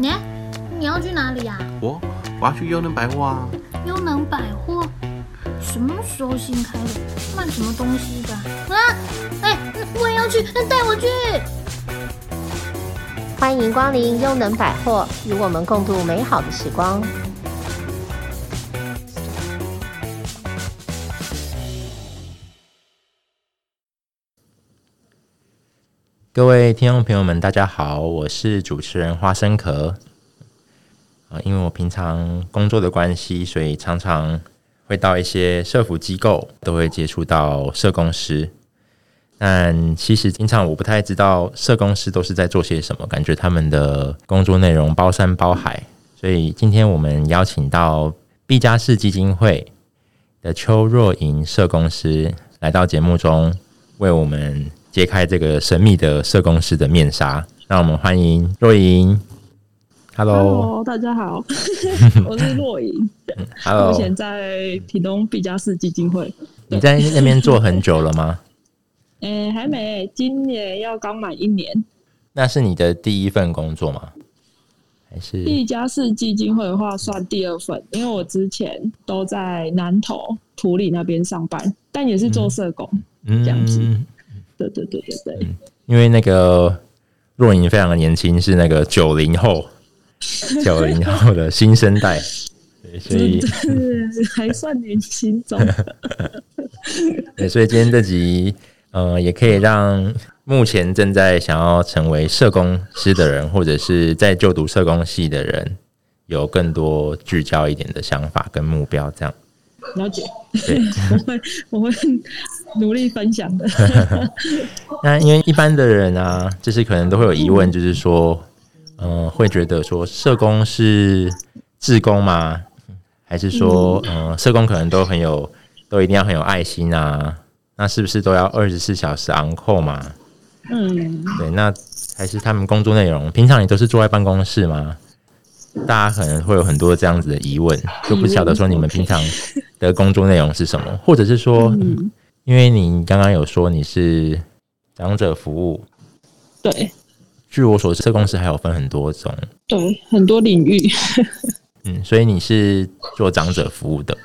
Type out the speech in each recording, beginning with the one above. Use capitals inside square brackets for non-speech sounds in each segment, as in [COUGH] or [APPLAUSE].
你你要去哪里呀？我我要去优能百货啊。优能百货什么时候新开的？卖什么东西的？啊！哎，我也要去，带我去。欢迎光临优能百货，与我们共度美好的时光。各位听众朋友们，大家好，我是主持人花生壳。啊，因为我平常工作的关系，所以常常会到一些社福机构，都会接触到社工师。但其实经常我不太知道社工师都是在做些什么，感觉他们的工作内容包山包海。所以今天我们邀请到毕加士基金会的邱若莹社工师来到节目中，为我们揭开这个神秘的社工师的面纱。让我们欢迎若莹。Hello，, 大家好，[LAUGHS] 我是若莹。Hello，目前在屏东毕加士基金会。你在那边做很久了吗？哎、欸，还没，今年要刚满一年。那是你的第一份工作吗？还是毕加士基金会的话算第二份，因为我之前都在南投土里那边上班，但也是做社工，嗯、这样子。对对对对对、嗯。因为那个若莹非常的年轻，是那个九零后，[LAUGHS] 九零后的新生代，所以还算年轻中。[LAUGHS] 对，所以今天这集。呃，也可以让目前正在想要成为社工师的人，或者是在就读社工系的人，有更多聚焦一点的想法跟目标。这样了解，对，[LAUGHS] 我会我会努力分享的。[LAUGHS] 那因为一般的人啊，就是可能都会有疑问，就是说，嗯、呃，会觉得说社工是志工吗？还是说，嗯、呃，社工可能都很有，都一定要很有爱心啊？那是不是都要二十四小时 on call 嘛？嗯，对，那还是他们工作内容，平常你都是坐在办公室吗？大家可能会有很多这样子的疑问，就不晓得说你们平常的工作内容是什么，或者是说，嗯、因为你刚刚有说你是长者服务，对，据我所知，社工师还有分很多种，对，很多领域，[LAUGHS] 嗯，所以你是做长者服务的。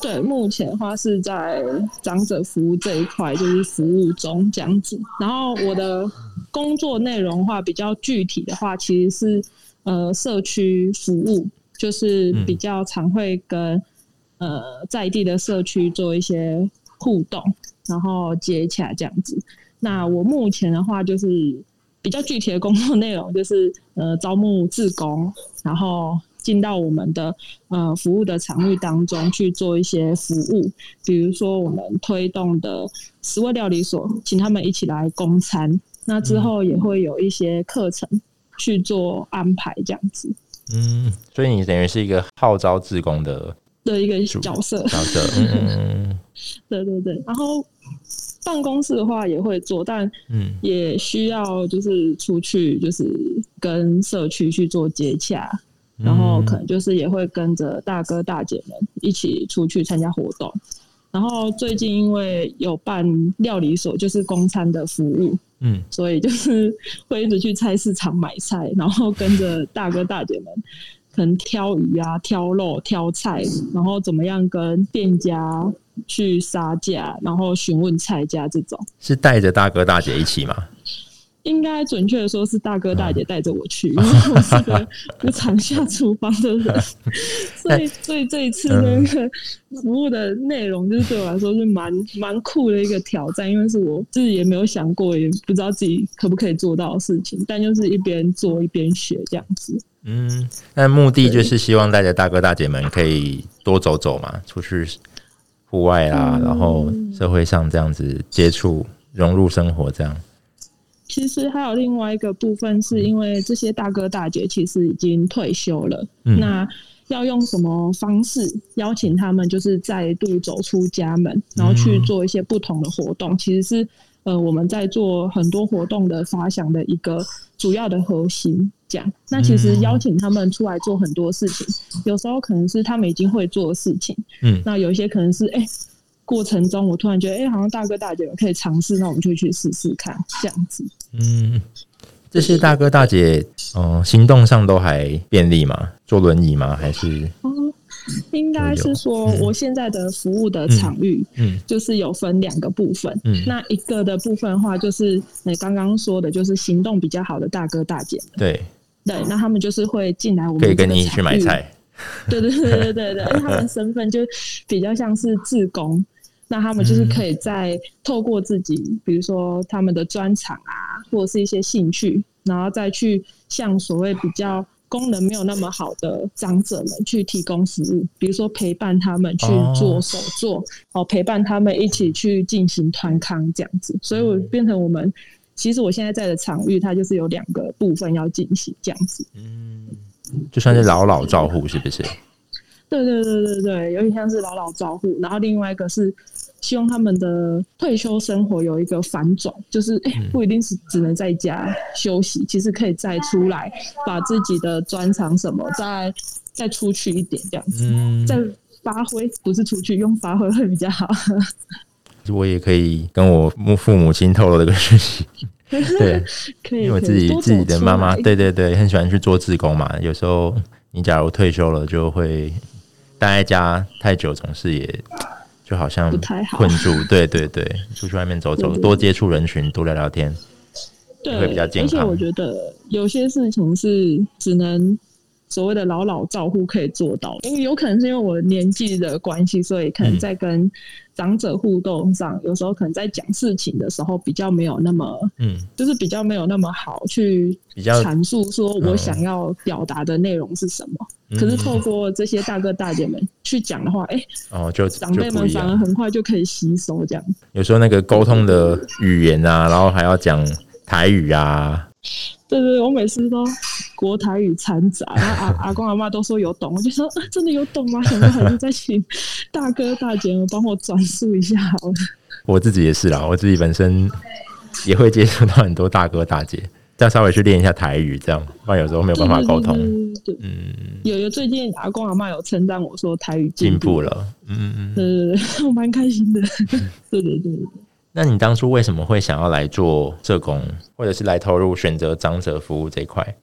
对，目前的话是在长者服务这一块，就是服务中这样子。然后我的工作内容的话，比较具体的话，其实是呃社区服务，就是比较常会跟呃在地的社区做一些互动，然后接洽这样子。那我目前的话，就是比较具体的工作内容，就是呃招募志工，然后。进到我们的呃服务的场域当中去做一些服务，比如说我们推动的食味料理所，请他们一起来供餐。那之后也会有一些课程去做安排，这样子。嗯，所以你等于是一个号召志工的的一个角色。角色，嗯，对对对。然后办公室的话也会做，但嗯，也需要就是出去，就是跟社区去做接洽。然后可能就是也会跟着大哥大姐们一起出去参加活动，然后最近因为有办料理所，就是公餐的服务，嗯，所以就是 [LAUGHS] 会一直去菜市场买菜，然后跟着大哥大姐们可能挑鱼啊、挑肉、挑菜，然后怎么样跟店家去杀价，然后询问菜价这种。是带着大哥大姐一起吗？应该准确的说是大哥大姐带着我去，因为 [LAUGHS] 我是个不常下厨房的人，[LAUGHS] 所以所以这一次那个服务的内容，就是对我来说是蛮蛮酷的一个挑战，因为是我自己也没有想过，也不知道自己可不可以做到的事情，但就是一边做一边学这样子。嗯，那目的就是希望大家大哥大姐们可以多走走嘛，出去户外啦，然后社会上这样子接触，融入生活这样。其实还有另外一个部分，是因为这些大哥大姐其实已经退休了。嗯、那要用什么方式邀请他们，就是再度走出家门，然后去做一些不同的活动？嗯、其实是呃，我们在做很多活动的发想的一个主要的核心。这样，那其实邀请他们出来做很多事情，有时候可能是他们已经会做的事情。嗯，那有一些可能是哎。欸过程中，我突然觉得，哎、欸，好像大哥大姐可以尝试，那我们就去试试看，这样子。嗯，这些大哥大姐，嗯、呃，行动上都还便利吗？坐轮椅吗？还是？嗯，应该是说，我现在的服务的场域，嗯，就是有分两个部分。嗯，那一个的部分的话，就是你刚刚说的，就是行动比较好的大哥大姐。对，对，那他们就是会进来我们可以跟你一起去买菜。[LAUGHS] 对对对对对对，因为他们身份就比较像是自工。那他们就是可以在透过自己，嗯、比如说他们的专长啊，或者是一些兴趣，然后再去向所谓比较功能没有那么好的长者们去提供服务，比如说陪伴他们去做手作，哦，陪伴他们一起去进行团康这样子。所以，我变成我们其实我现在在的场域，它就是有两个部分要进行这样子。嗯，就算是老老照护，是不是？对对对对对，有点像是老老照护，然后另外一个是希望他们的退休生活有一个反转，就是哎，不一定是只能在家休息，其实可以再出来，把自己的专长什么再再出去一点，这样子，嗯、再发挥，不是出去，用发挥会比较好。我也可以跟我父母亲透露这个事情，[LAUGHS] 对，因为我自己自己的妈妈，对对对，很喜欢去做志工嘛，有时候你假如退休了，就会。待在家太久，总是也就好像困住。对对对，出去外面走走，多接触人群，多聊聊天，对，会比较健康。而且我觉得有些事情是只能所谓的老老照护可以做到，因为有可能是因为我年纪的关系，所以可能在跟长者互动上，嗯、有时候可能在讲事情的时候比较没有那么，嗯，就是比较没有那么好去阐述说我想要表达的内容是什么。可是透过这些大哥大姐们去讲的话，哎、欸，哦，就长辈们反而很快就可以吸收这样。有时候那个沟通的语言啊，然后还要讲台语啊。对对对，我每次都国台语掺杂，[LAUGHS] 然后阿阿公阿妈都说有懂，[LAUGHS] 我就说啊，真的有懂吗？想说还是再请大哥大姐们帮我转述一下好了。我自己也是啦，我自己本身也会接触到很多大哥大姐。要稍微去练一下台语，这样不然有时候没有办法沟通。对，嗯，有有最近阿公阿妈有称赞我说台语进步了，嗯嗯，对对对，我蛮开心的。对对对。那你当初为什么会想要来做社工，或者是来投入选择长者服务这一块？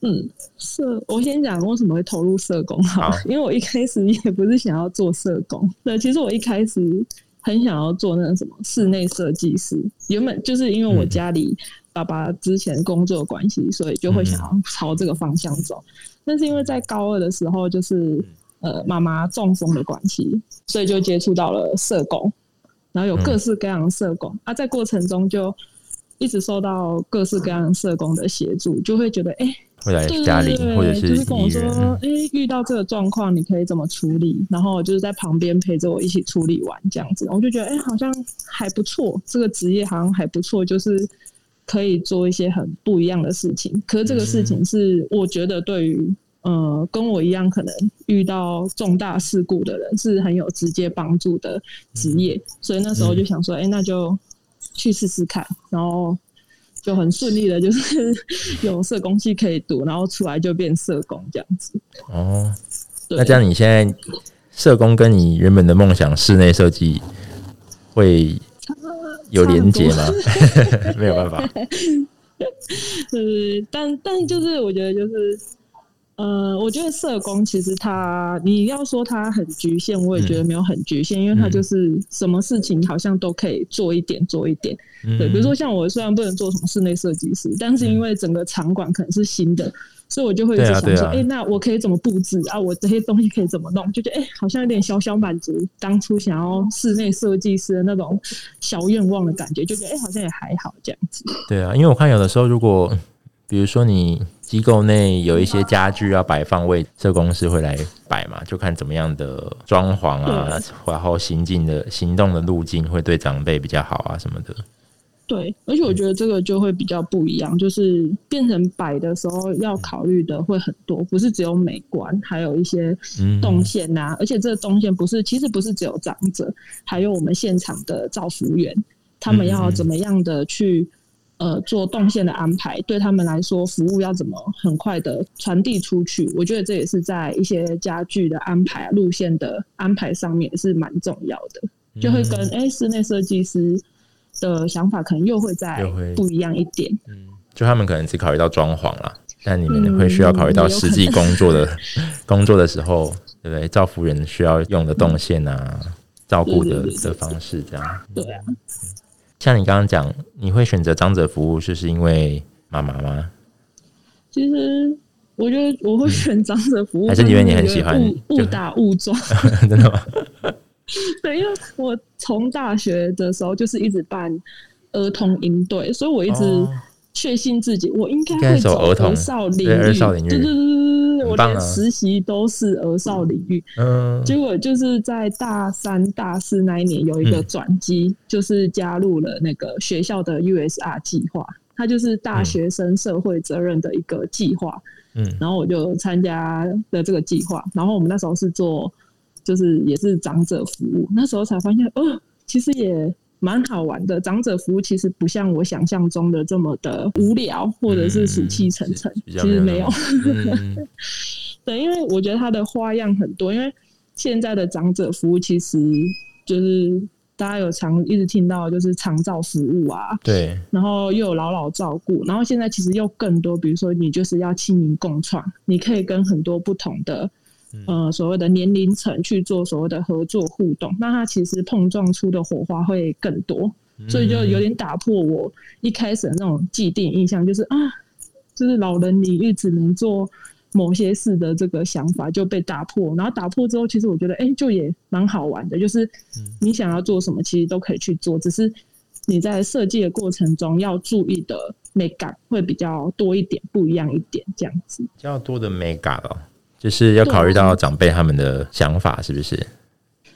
嗯，社，我先讲为什么会投入社工哈，好，[LAUGHS] 因为我一开始也不是想要做社工，对，其实我一开始很想要做那个什么室内设计师，原本就是因为我家里。嗯爸爸之前工作的关系，所以就会想要朝这个方向走。嗯、但是因为在高二的时候，就是呃妈妈中风的关系，所以就接触到了社工，然后有各式各样的社工、嗯、啊，在过程中就一直受到各式各样的社工的协助，就会觉得哎，会来家里或者是就是跟我说，哎，遇到这个状况你可以怎么处理？然后就是在旁边陪着我一起处理完这样子，我就觉得哎，好像还不错，这个职业好像还不错，就是。可以做一些很不一样的事情，可是这个事情是我觉得对于呃跟我一样可能遇到重大事故的人是很有直接帮助的职业，所以那时候就想说，哎、欸，那就去试试看，然后就很顺利的，就是 [LAUGHS] 有社工系可以读，然后出来就变社工这样子。哦，那这样你现在社工跟你原本的梦想室内设计会？有连结吗？[LAUGHS] 没有办法。[LAUGHS] 对，但但就是我觉得就是，呃，我觉得社工其实他，你要说他很局限，我也觉得没有很局限，嗯、因为他就是什么事情好像都可以做一点做一点。嗯、对，比如说像我虽然不能做什么室内设计师，但是因为整个场馆可能是新的。所以我就会一直想说，哎、啊啊欸，那我可以怎么布置啊？我这些东西可以怎么弄？就觉得，哎、欸，好像有点小小满足当初想要室内设计师的那种小愿望的感觉，就觉得，哎、欸，好像也还好这样子。对啊，因为我看有的时候，如果比如说你机构内有一些家具要摆放位，社公司会来摆嘛，就看怎么样的装潢啊，然后行进的行动的路径会对长辈比较好啊什么的。对，而且我觉得这个就会比较不一样，就是变成摆的时候要考虑的会很多，不是只有美观，还有一些动线呐、啊。嗯、而且这个动线不是，其实不是只有长者，还有我们现场的照服员，他们要怎么样的去呃做动线的安排，对他们来说，服务要怎么很快的传递出去。我觉得这也是在一些家具的安排、路线的安排上面是蛮重要的，就会跟哎室内设计师。的想法可能又会再不一样一点，嗯，就他们可能只考虑到装潢啦，但你们会需要考虑到实际工作的、嗯、工作的时候，对不对？照服人需要用的动线啊，嗯、照顾的的方式这样。对啊，像你刚刚讲，你会选择长者服务，就是因为妈妈吗？其实我觉得我会选长者服务，[LAUGHS] 还是因为你很喜欢误打误撞？[LAUGHS] 真的吗？[LAUGHS] 对，因为我从大学的时候就是一直办儿童营队，所以我一直确信自己我应该会走儿少领域。儿少领域，对对对对对，我连实习都是儿少领域。嗯，结果就是在大三、大四那一年有一个转机，就是加入了那个学校的 USR 计划。它就是大学生社会责任的一个计划，嗯，然后我就参加了这个计划，然后我们那时候是做，就是也是长者服务，那时候才发现，哦，其实也蛮好玩的。长者服务其实不像我想象中的这么的无聊，或者是死气沉沉，嗯、其实没有。嗯、[LAUGHS] 对，因为我觉得它的花样很多，因为现在的长者服务其实就是。大家有常一直听到就是长照服务啊，对，然后又有老老照顾，然后现在其实又更多，比如说你就是要亲民共创，你可以跟很多不同的、嗯、呃所谓的年龄层去做所谓的合作互动，那它其实碰撞出的火花会更多，所以就有点打破我一开始的那种既定印象，就是啊，就是老人领域只能做。某些事的这个想法就被打破，然后打破之后，其实我觉得，哎、欸，就也蛮好玩的。就是你想要做什么，其实都可以去做，只是你在设计的过程中要注意的美感会比较多一点，不一样一点，这样子。比较多的美感哦，就是要考虑到长辈他们的想法，是不是？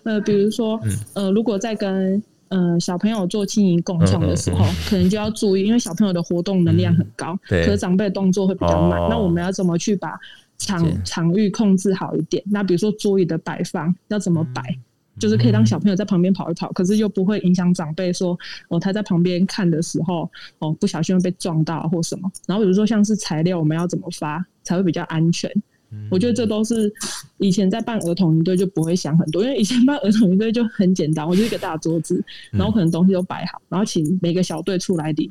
呃，比如说，呃，如果在跟嗯、呃，小朋友做经营共创的时候，嗯嗯嗯，可能就要注意，因为小朋友的活动能量很高，嗯、对，可是长辈动作会比较慢。哦、那我们要怎么去把场是场域控制好一点？那比如说桌椅的摆放要怎么摆，嗯、就是可以让小朋友在旁边跑一跑，可是又不会影响长辈说哦，他在旁边看的时候哦，不小心会被撞到或什么。然后比如说像是材料，我们要怎么发才会比较安全？我觉得这都是以前在办儿童营队就不会想很多，因为以前办儿童营队就很简单，我就一个大桌子，然后可能东西都摆好，然后请每个小队出来领。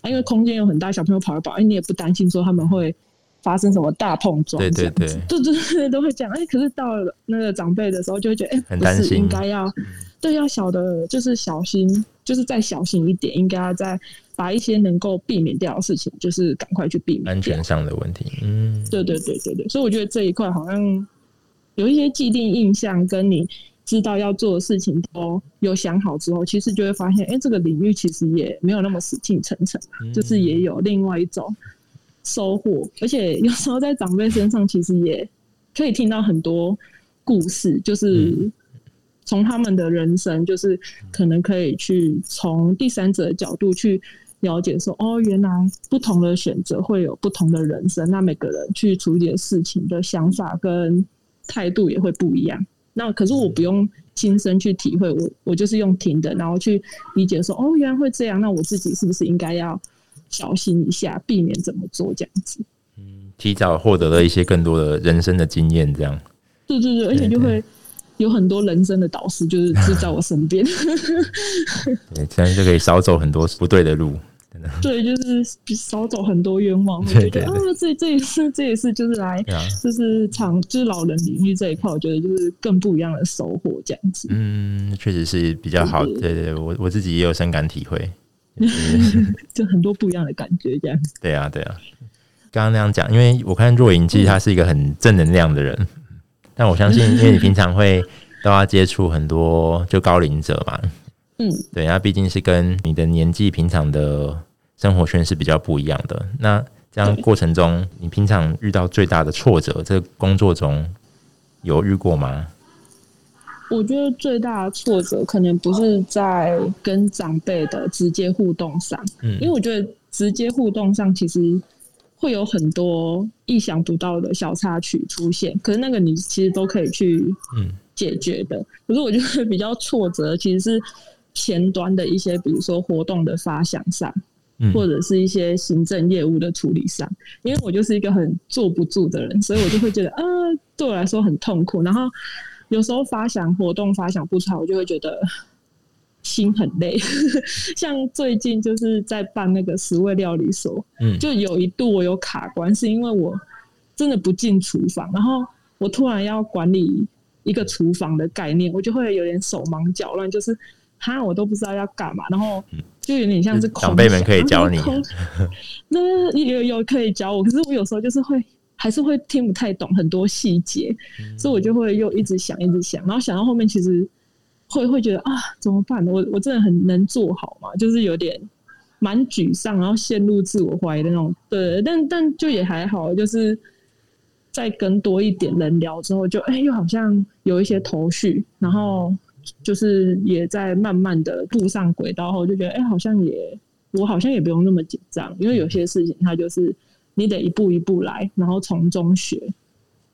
啊，因为空间又很大，小朋友跑一跑，哎，你也不担心说他们会发生什么大碰撞，对对对，对对对，都会讲，哎，可是到了那个长辈的时候，就会觉得，哎，不是应该要，对，要小的，就是小心，就是再小心一点，应该要再。把一些能够避免掉的事情，就是赶快去避免安全上的问题。嗯，对对对对对，所以我觉得这一块好像有一些既定印象，跟你知道要做的事情都有想好之后，其实就会发现，哎、欸，这个领域其实也没有那么死气沉沉，嗯、就是也有另外一种收获。而且有时候在长辈身上，其实也可以听到很多故事，就是。嗯从他们的人生，就是可能可以去从第三者的角度去了解，说哦，原来不同的选择会有不同的人生。那每个人去处理的事情的想法跟态度也会不一样。那可是我不用亲身去体会，我我就是用听的，然后去理解说哦，原来会这样。那我自己是不是应该要小心一下，避免怎么做这样子？嗯，提早获得了一些更多的人生的经验，这样。对对对，而且就会。有很多人生的导师，就是就在我身边，[LAUGHS] 对，这样就可以少走很多不对的路，真的。对，就是少走很多冤枉。我觉得啊，这这也是这也是就是来，就是长就是老人领域这一块，我觉得就是更不一样的收获，这样子。嗯，确实是比较好。对对，我我自己也有深感体会，[LAUGHS] 就很多不一样的感觉，这样。对啊，对啊。刚刚那样讲，因为我看若莹其实他是一个很正能量的人。但我相信，因为你平常会都要接触很多就高龄者嘛，[LAUGHS] 嗯，对，那毕竟是跟你的年纪平常的生活圈是比较不一样的。那这样过程中，你平常遇到最大的挫折，这个工作中有遇过吗？我觉得最大的挫折可能不是在跟长辈的直接互动上，嗯，因为我觉得直接互动上其实。会有很多意想不到的小插曲出现，可是那个你其实都可以去解决的。嗯、可是我觉得 [LAUGHS] 比较挫折，其实是前端的一些，比如说活动的发想上，嗯、或者是一些行政业务的处理上。因为我就是一个很坐不住的人，所以我就会觉得啊，对我来说很痛苦。然后有时候发想活动发想不出来，我就会觉得心很累。[LAUGHS] 像最近就是在办那个十味料理所，嗯，就有一度我有卡关，是因为我真的不进厨房，然后我突然要管理一个厨房的概念，我就会有点手忙脚乱，就是哈，我都不知道要干嘛，然后就有点像是长辈们可以教你，那有有可以教我，可是我有时候就是会。还是会听不太懂很多细节，嗯、所以我就会又一直想，一直想，然后想到后面，其实会会觉得啊，怎么办？我我真的很能做好吗？就是有点蛮沮丧，然后陷入自我怀疑的那种。对，但但就也还好，就是再跟多一点人聊之后就，就、欸、哎，又好像有一些头绪，然后就是也在慢慢的步上轨道后，就觉得哎、好像也我好像也不用那么紧张，因为有些事情它就是。你得一步一步来，然后从中学，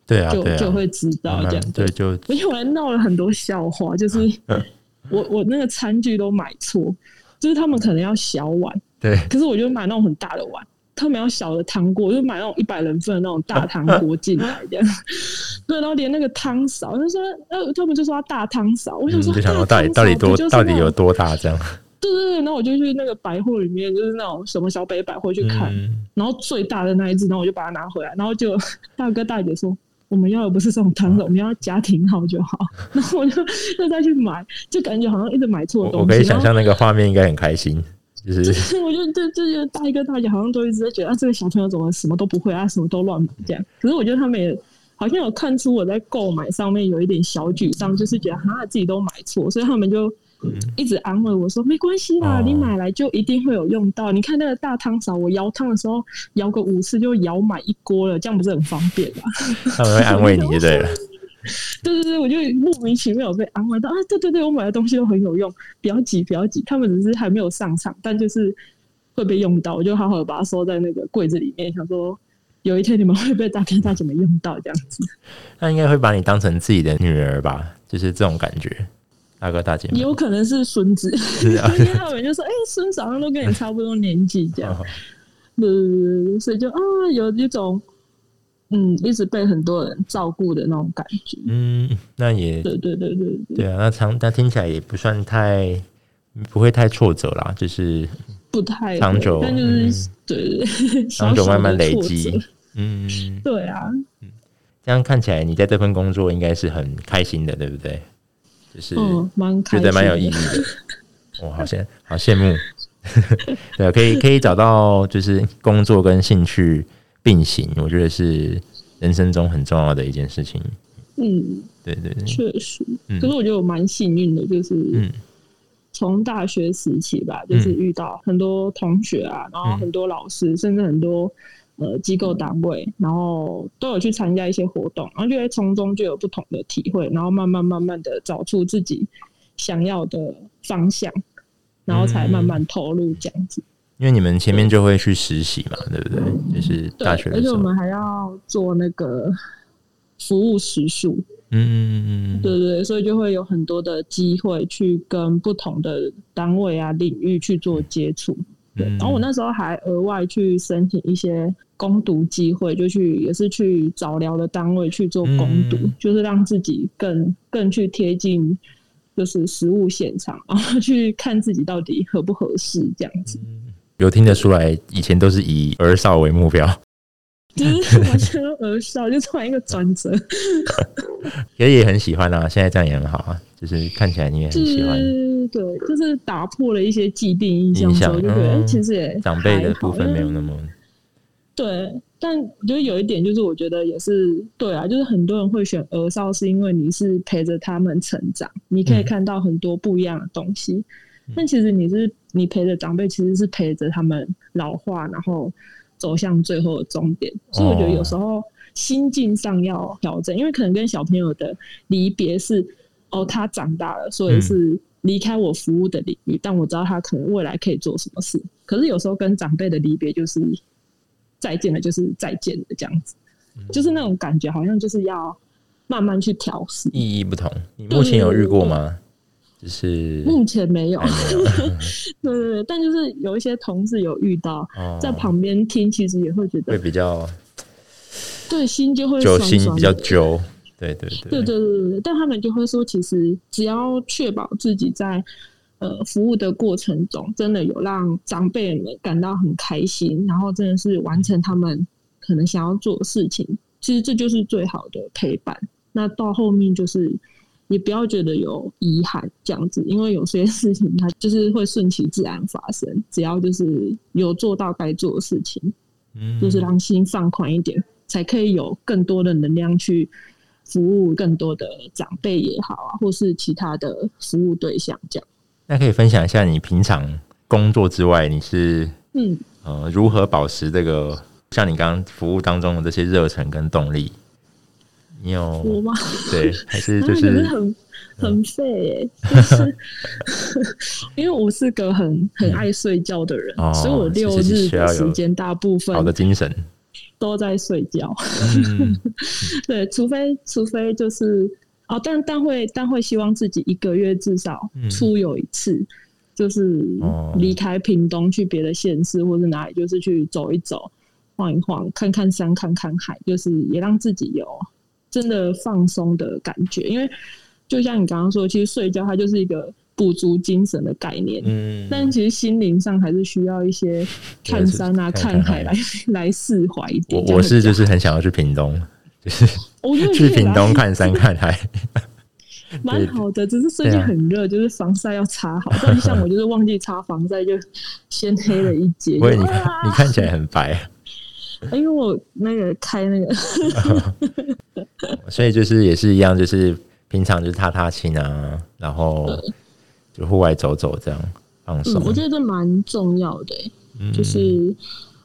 对啊，就就会知道这样。对，就而且我还闹了很多笑话，就是 [LAUGHS] 我我那个餐具都买错，就是他们可能要小碗，对，可是我就买那种很大的碗，他们要小的汤锅，我就买那种一百人份的那种大汤锅进来这样。[LAUGHS] 对，然后连那个汤勺，他说呃，他们就说要大汤勺，我想说，到底到底多到底有多大这样？[LAUGHS] 对对对，然后我就去那个百货里面，就是那种什么小北百货去看，嗯、然后最大的那一只，然后我就把它拿回来，然后就大哥大姐说，我们要的不是这种汤的，我们要家庭号就好。[LAUGHS] 然后我就又再去买，就感觉好像一直买错东西。我可以想象那个画面应该很开心，就是我觉得这这些大哥大姐好像都一直在觉得啊，这个小朋友怎么什么都不会啊，什么都乱买这样。可是我觉得他们也好像有看出我在购买上面有一点小沮丧，就是觉得哈自己都买错，所以他们就。一直安慰我说：“没关系啦，哦、你买来就一定会有用到。你看那个大汤勺，我舀汤的时候舀个五次就舀满一锅了，这样不是很方便吗？” [LAUGHS] 他们会安慰你，就对了。[LAUGHS] 对对对，我就莫名其妙被安慰到啊！对对对，我买的东西都很有用，不要急，不要急。他们只是还没有上场，但就是会被用到，我就好好的把它收在那个柜子里面，想说有一天你们会被大哥大姐们用到这样子。那应该会把你当成自己的女儿吧？就是这种感觉。大哥大姐，有可能是孙子，[LAUGHS] 因为他们就说：“哎、欸，孙子好像都跟你差不多年纪，这样。”对对对，所以就啊，有一种嗯，一直被很多人照顾的那种感觉。嗯，那也对对对对对，对啊，那长那听起来也不算太不会太挫折啦，就是不太长久，但就是、嗯、对对对，长久慢慢累积。嗯，对啊，嗯，这样看起来你在这份工作应该是很开心的，对不对？就是觉得蛮有意义的，我 [LAUGHS] 好羡好羡慕，[LAUGHS] 对，可以可以找到就是工作跟兴趣并行，我觉得是人生中很重要的一件事情。嗯，对对对，确实。可是我觉得我蛮幸运的，就是从大学时期吧，就是遇到很多同学啊，然后很多老师，甚至很多。呃，机构单位，然后都有去参加一些活动，然后就会从中就有不同的体会，然后慢慢慢慢的找出自己想要的方向，然后才慢慢投入这样子。因为你们前面就会去实习嘛，对不对？就是大学的时候，而且我们还要做那个服务时数，嗯，对对对，所以就会有很多的机会去跟不同的单位啊领域去做接触。对，然后我那时候还额外去申请一些攻读机会，就去也是去早疗的单位去做攻读，嗯、就是让自己更更去贴近就是实务现场，然后去看自己到底合不合适这样子。有听得出来，以前都是以儿少为目标，[LAUGHS] 就是完全儿少，就突然一个转折。[LAUGHS] 也也很喜欢啊，现在这样也很好啊，就是看起来你也很喜欢。对，就是打破了一些既定印象之后，就觉得、嗯、其实也长辈的部分没有那么对。但我觉得有一点就是，我觉得也是对啊，就是很多人会选儿少，是因为你是陪着他们成长，你可以看到很多不一样的东西。嗯、但其实你是你陪着长辈，其实是陪着他们老化，然后走向最后的终点。所以我觉得有时候心境上要调整，因为可能跟小朋友的离别是哦，他长大了，所以是。嗯离开我服务的领域，但我知道他可能未来可以做什么事。可是有时候跟长辈的离别就是再见了，就是再见的这样子，嗯、就是那种感觉，好像就是要慢慢去调试。意义不同，你目前有遇过吗？就是目前没有，没有 [LAUGHS] 对对对，但就是有一些同事有遇到，哦、在旁边听，其实也会觉得会比较对心就会揪心比较揪。对对对，对对对对，但他们就会说，其实只要确保自己在呃服务的过程中，真的有让长辈们感到很开心，然后真的是完成他们可能想要做的事情。其实这就是最好的陪伴。那到后面就是，也不要觉得有遗憾这样子，因为有些事情它就是会顺其自然发生，只要就是有做到该做的事情，嗯，就是让心放宽一点，才可以有更多的能量去服务更多的长辈也好啊，或是其他的服务对象这样。那可以分享一下你平常工作之外，你是嗯呃如何保持这个像你刚刚服务当中的这些热忱跟动力？你有我吗？对，还是 [LAUGHS] 就是、很很废耶，就是 [LAUGHS] 因为我是个很很爱睡觉的人，嗯哦、所以我六日的时间大部分好的精神都在睡觉。嗯、[LAUGHS] 对，除非除非就是哦，但但会但会希望自己一个月至少出游一次，嗯、就是离开屏东去别的县市或者哪里，就是去走一走、晃一晃、看看山、看看海，就是也让自己有。真的放松的感觉，因为就像你刚刚说，其实睡觉它就是一个补足精神的概念。嗯，但其实心灵上还是需要一些看山啊、看海来 [LAUGHS] 来释怀一点。我我是就是很想要去屏东，就是去屏东看山看海，[LAUGHS] 蛮好的。只是最近很热，就是防晒要擦好。但像我就是忘记擦防晒，就先黑了一截。不会，你看你看起来很白。[LAUGHS] 因为我那个开那个，所以就是也是一样，就是平常就是踏踏青啊，然后就户外走走这样放松。我觉得这蛮重要的，就是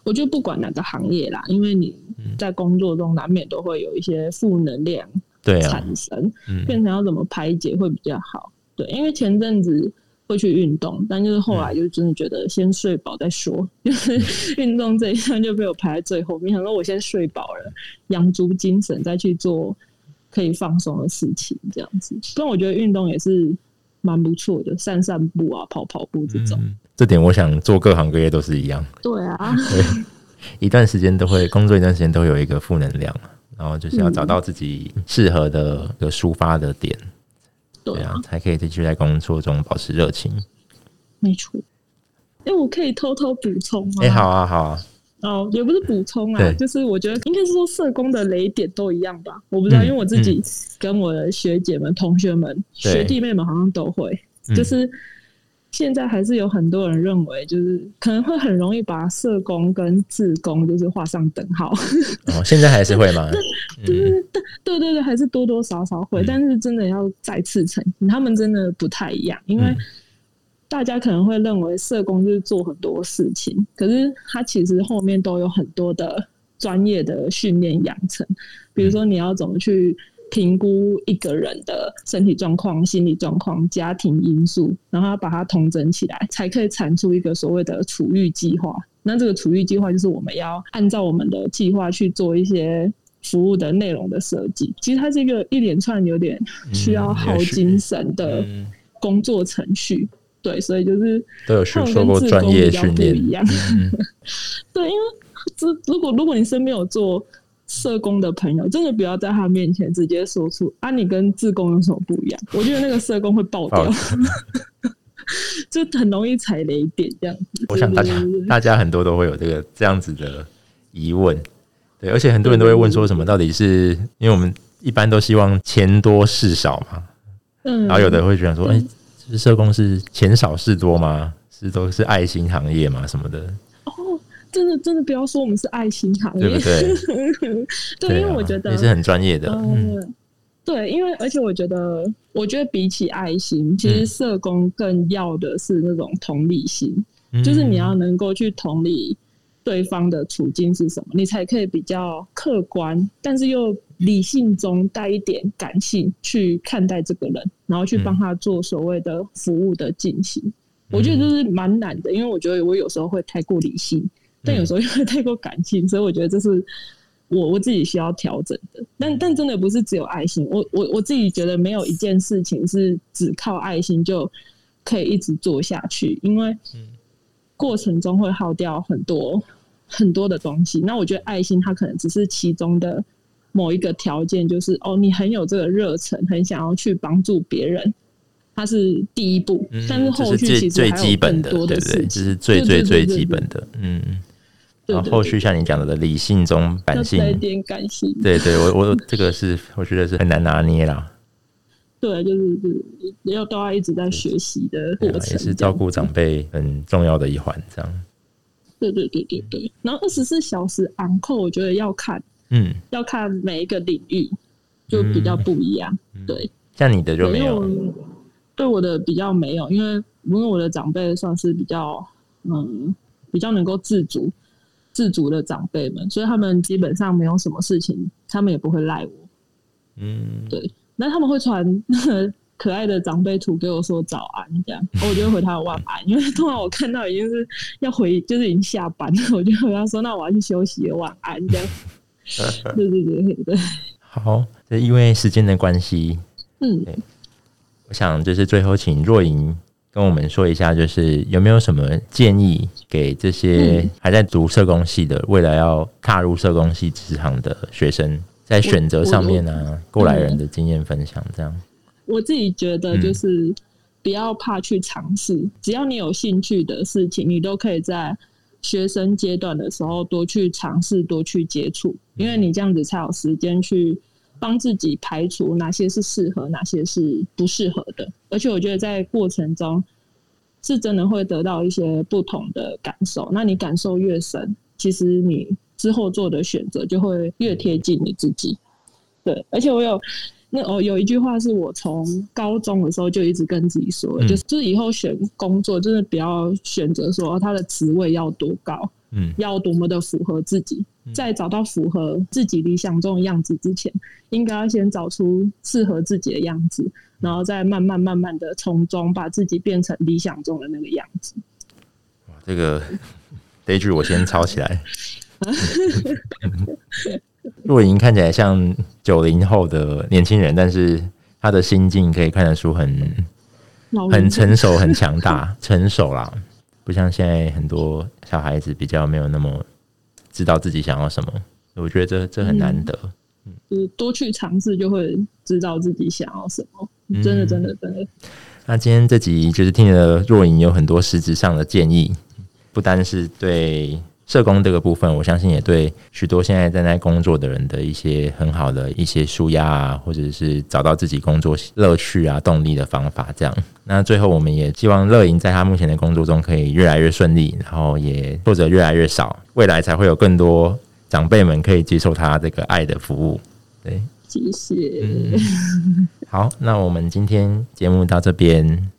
我觉得不管哪个行业啦，因为你在工作中难免都会有一些负能量产生，变成要怎么排解会比较好。对，因为前阵子。会去运动，但就是后来就真的觉得先睡饱再说，嗯、就是 [LAUGHS] 运动这一项就被我排在最后面。想说我先睡饱了，养足精神，再去做可以放松的事情，这样子。不然我觉得运动也是蛮不错的，散散步啊，跑跑步这种。嗯、这点我想做各行各业都是一样。对啊，对，一段时间都会工作，一段时间都有一个负能量，然后就是要找到自己适合的一个抒发的点。对啊，才可以继续在工作中保持热情。没错。哎、欸，我可以偷偷补充吗？哎、欸，好啊，好啊。哦，也不是补充啊，就是我觉得应该是说社工的雷点都一样吧。我不知道，嗯、因为我自己跟我的学姐们、同学们、学弟妹们好像都会，就是。现在还是有很多人认为，就是可能会很容易把社工跟志工就是画上等号。[LAUGHS] 哦，现在还是会吗？对对对对对，还是多多少少会。嗯、但是真的要再次澄清，他们真的不太一样，因为大家可能会认为社工就是做很多事情，可是他其实后面都有很多的专业的训练养成，比如说你要怎么去。评估一个人的身体状况、心理状况、家庭因素，然后要把它统整起来，才可以产出一个所谓的处遇计划。那这个处遇计划就是我们要按照我们的计划去做一些服务的内容的设计。其实它是一个一连串有点需要耗精神的工作程序。嗯、对，所以就是都有受过专业训练一样。嗯、[LAUGHS] 对，因为这如果如果你身边有做。社工的朋友真的不要在他面前直接说出啊，你跟自工有什么不一样？我觉得那个社工会爆掉，爆 [LAUGHS] [LAUGHS] 就很容易踩雷点这样子。我想大家大家很多都会有这个这样子的疑问，对，而且很多人都会问说什么？到底是因为我们一般都希望钱多事少嘛？嗯，然后有的会觉得说，哎、欸，社工是钱少事多吗？是都是爱心行业吗？什么的？哦真的，真的不要说我们是爱心行业，对不对？[LAUGHS] 对，因为我觉得也是很专业的。对，因为而且我觉得，我觉得比起爱心，其实社工更要的是那种同理心，嗯、就是你要能够去同理对方的处境是什么，你才可以比较客观，但是又理性中带一点感性去看待这个人，然后去帮他做所谓的服务的进行。嗯、我觉得这是蛮难的，因为我觉得我有时候会太过理性。但有时候又会太过感性，所以我觉得这是我我自己需要调整的。但但真的不是只有爱心，我我我自己觉得没有一件事情是只靠爱心就可以一直做下去，因为过程中会耗掉很多很多的东西。那我觉得爱心它可能只是其中的某一个条件，就是哦，你很有这个热忱，很想要去帮助别人。它是第一步，嗯、但是后续其实最基本的，对不对？这是最最最基本的，嗯。然后后续像你讲的理性中感性，带点感性。对对，我我这个是我觉得是很难拿捏啦。对，就是是要都要一直在学习的过程，也是照顾长辈很重要的一环，这样。对对对对对。然后二十四小时 on call，我觉得要看，嗯，要看每一个领域就比较不一样。嗯、对，像你的就没有，对，对我的比较没有，因为因为我的长辈算是比较嗯比较能够自主。自主的长辈们，所以他们基本上没有什么事情，他们也不会赖我。嗯，对。那他们会传 [LAUGHS] 可爱的长辈图给我说早安，这样 [LAUGHS] 我就会回他晚安。因为通常我看到已经是要回，[LAUGHS] 就是已经下班了，我就回他说：“那我要去休息，晚安。”这样。对对对对对。好，这因为时间的关系，嗯，我想就是最后请若莹。跟我们说一下，就是有没有什么建议给这些还在读社工系的，未来要踏入社工系职场的学生，在选择上面呢、啊，过来人的经验分享这样。我自己觉得就是不要怕去尝试，只要你有兴趣的事情，你都可以在学生阶段的时候多去尝试，多去接触，因为你这样子才有时间去。帮自己排除哪些是适合，哪些是不适合的，而且我觉得在过程中是真的会得到一些不同的感受。那你感受越深，其实你之后做的选择就会越贴近你自己。对，而且我有那哦，有一句话是我从高中的时候就一直跟自己说的，就是就是以后选工作真的不要选择说他的职位要多高。嗯，要多么的符合自己，在找到符合自己理想中的样子之前，应该要先找出适合自己的样子，然后再慢慢慢慢的从中把自己变成理想中的那个样子。哇，这个这一句我先抄起来。[LAUGHS] 若莹看起来像九零后的年轻人，但是他的心境可以看得出很很成熟、很强大、[LAUGHS] 成熟啦。不像现在很多小孩子比较没有那么知道自己想要什么，我觉得这这很难得。嗯，就是多去尝试，就会知道自己想要什么。真的，真的，真的。那今天这集就是听了若莹有很多实质上的建议，不单是对。社工这个部分，我相信也对许多现在正在工作的人的一些很好的一些舒压啊，或者是找到自己工作乐趣啊、动力的方法。这样，那最后我们也希望乐莹在他目前的工作中可以越来越顺利，然后也挫折越来越少，未来才会有更多长辈们可以接受他这个爱的服务。对，谢谢。嗯，好，那我们今天节目到这边，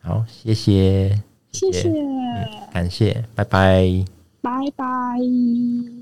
好，谢谢，谢谢，嗯，感谢，拜拜。拜拜。